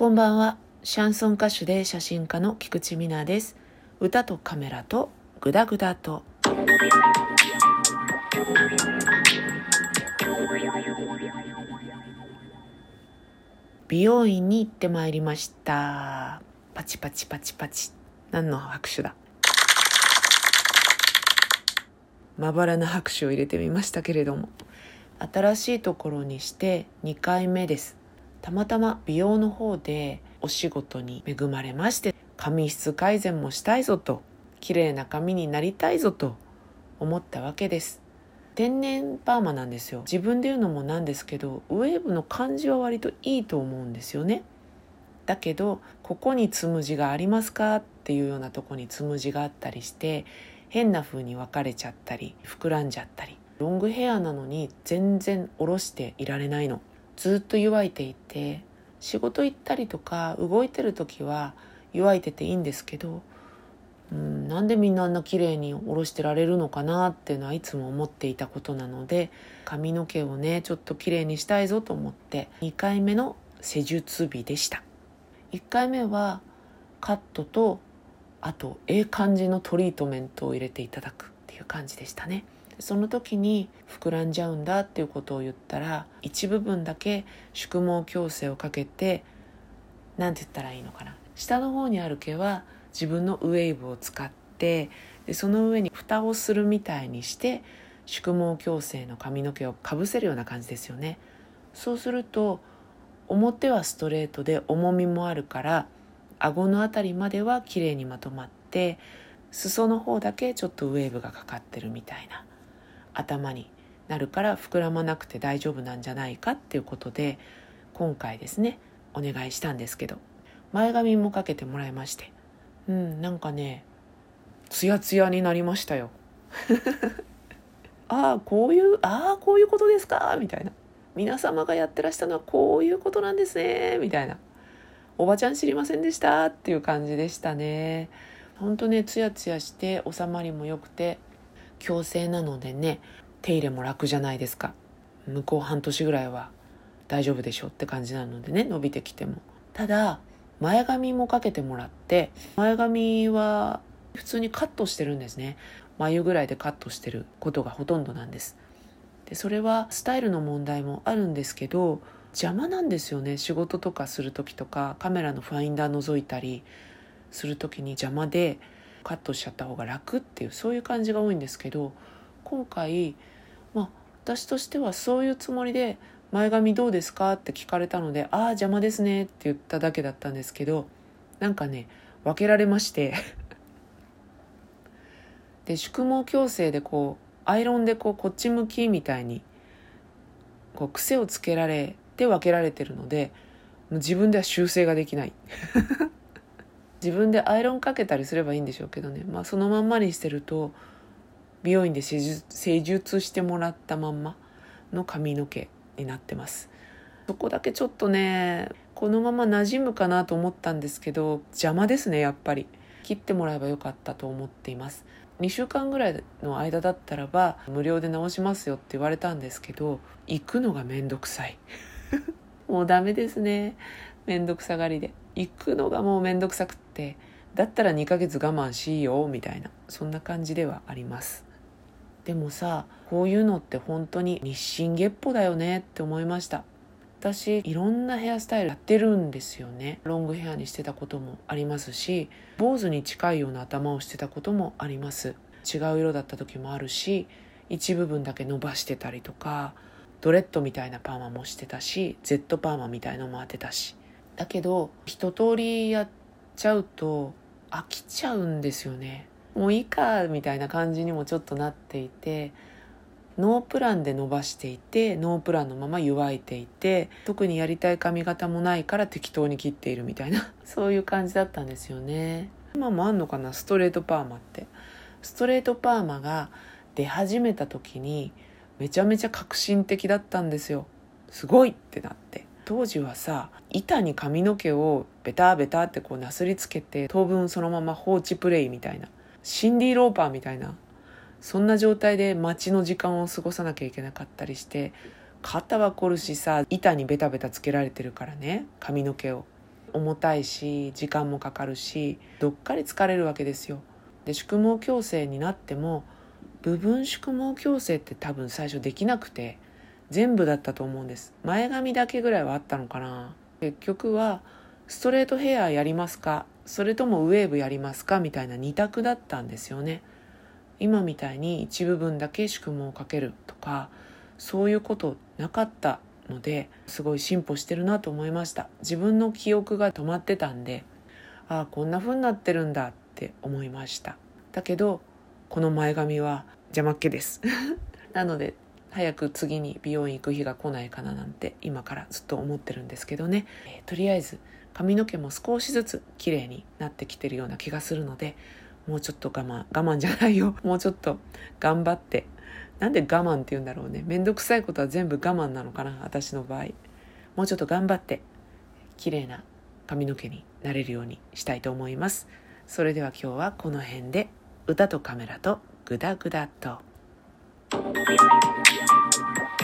こんばんは。シャンソン歌手で写真家の菊池美奈です。歌とカメラとグダグダと。美容院に行ってまいりました。パチパチパチパチ。何の拍手だまばらな拍手を入れてみましたけれども新しいところにして2回目ですたまたま美容の方でお仕事に恵まれまして髪質改善もしたいぞと綺麗な髪になりたいぞと思ったわけです。天然パーマなんですよ。自分で言うのもなんですけどウェーブの感じは割といいと思うんですよね。だけどここにつむじがありますかっていうようなとこにつむじがあったりして変な風に分かれちゃったり膨らんじゃったり。ロングヘアなのに全然下ろしていられないの。ずっと湯いていて仕事行ったりとか動いてる時は湯いてていいんですけどうんなんでみんなあんな綺麗に下ろしてられるのかなっていうのはいつも思っていたことなので髪の毛をねちょっと綺麗にしたいぞと思って2回目の施術日でした。1回目はカットとあとええ感じのトリートメントを入れていただく。う感じでしたね。その時に膨らんじゃうんだっていうことを言ったら一部分だけ宿毛矯正をかけて何て言ったらいいのかな。下の方にある毛は自分のウェーブを使ってでその上に蓋をするみたいにして宿毛矯正の髪の毛をかぶせるような感じですよね。そうすると表はストレートで重みもあるから顎の辺りまでは綺麗にまとまって裾の方だけちょっとウェーブがかかってるみたいな。頭になるから膨らまなくて大丈夫なんじゃないかっていうことで今回ですねお願いしたんですけど。前髪もかけてもらいまして。うんなんかねツヤツヤになりましたよ。ああこういうああこういうことですか？みたいな。皆様がやってらしたのはこういうことなんですね？みたいな。おばちゃん知りませんでした？っていう感じでしたね。ほんとねツヤツヤして収まりも良くて矯正なのでね手入れも楽じゃないですか。向こう半年ぐらいは大丈夫でしょって感じなのでね伸びてきても。ただ前髪もかけてもらって前髪は普通にカットしてるんですね。眉ぐらいでカットしてることがほとんどなんです。でそれはスタイルの問題もあるんですけど邪魔なんですよね。仕事とかする時とかカメラのファインダー覗いたりする時に邪魔でカットしちゃった方が楽っていうそういう感じが多いんですけど今回まあ私としてはそういうつもりで「前髪どうですか?」って聞かれたので「ああ邪魔ですね」って言っただけだったんですけどなんかね分けられまして で宿毛矯正でこうアイロンでこうこっち向きみたいにこう癖をつけられて分けられてるのでもう自分では修正ができない 自分でアイロンかけたりすればいいんでしょうけどね、まあ、そのまんまにしてると美容院で施術施術してもらったまんまの髪の毛になってます。そこだけちょっとねこのまま馴染むかなと思ったんですけど邪魔ですねやっぱり。切ってもらえばよかったと思っています。2週間ぐらいの間だったらば無料で直しますよって言われたんですけど行くのがめんどくさい。もうダメですね。めんどくさがりで。行くのがもうめんどくさくって。だったら2ヶ月我慢しよう。みたいな。そんな感じではあります。でもさこういうのって本当に日進月歩だよねって思いました。私いろんなヘアスタイルやってるんですよね。ロングヘアにしてたこともありますし坊主に近いような頭をしてたこともあります。違う色だった時もあるし一部分だけ伸ばしてたりとかドレッドみたいなパーマもしてたし Z パーマみたいのも当てたし。だけど一通りやっちゃうと飽きちゃうんですよね。もういいかみたいな感じにもちょっとなっていてノープランで伸ばしていてノープランのまま湯いていて特にやりたい髪型もないから適当に切っているみたいな そういう感じだったんですよね。今もあんのかな？ストレートパーマって。ストレートパーマが出始めた時にめちゃめちゃ革新的だったんですよ。すごいってなって。当時はさ板に髪の毛をベタベタってこうなすりつけて当分そのまま放置プレイみたいなシンディ・ローパーみたいなそんな状態で待ちの時間を過ごさなきゃいけなかったりして肩は凝るしさ板にベタベタつけられてるからね髪の毛を。重たいし時間もかかるしどっかり疲れるわけですよ。で宿毛矯正になっても部分宿毛矯正って多分最初できなくて全部だったと思うんです。前髪だけぐらいはあったのかな。結局はストレートヘアやりますか？それともウェーブやりますか？みたいな2択だったんですよね。今みたいに一部分だけ宿毛をかけるとかそういうことなかったのですごい進歩してるなと思いました。自分の記憶が止まってたんでああこんな風になってるんだって思いました。だけどこの前髪は邪魔っ気です。なので早く次に美容院行く日が来ないかななんて今からずっと思ってるんですけどね、えー、とりあえず髪の毛も少しずつ綺麗になってきてるような気がするのでもうちょっと我慢我慢じゃないよ。もうちょっと頑張って。なんで我慢って言うんだろうね。めんどくさいことは全部我慢なのかな私の場合。もうちょっと頑張って綺麗な髪の毛になれるようにしたいと思います。それでは今日はこの辺で。歌とカメラとグダグダと「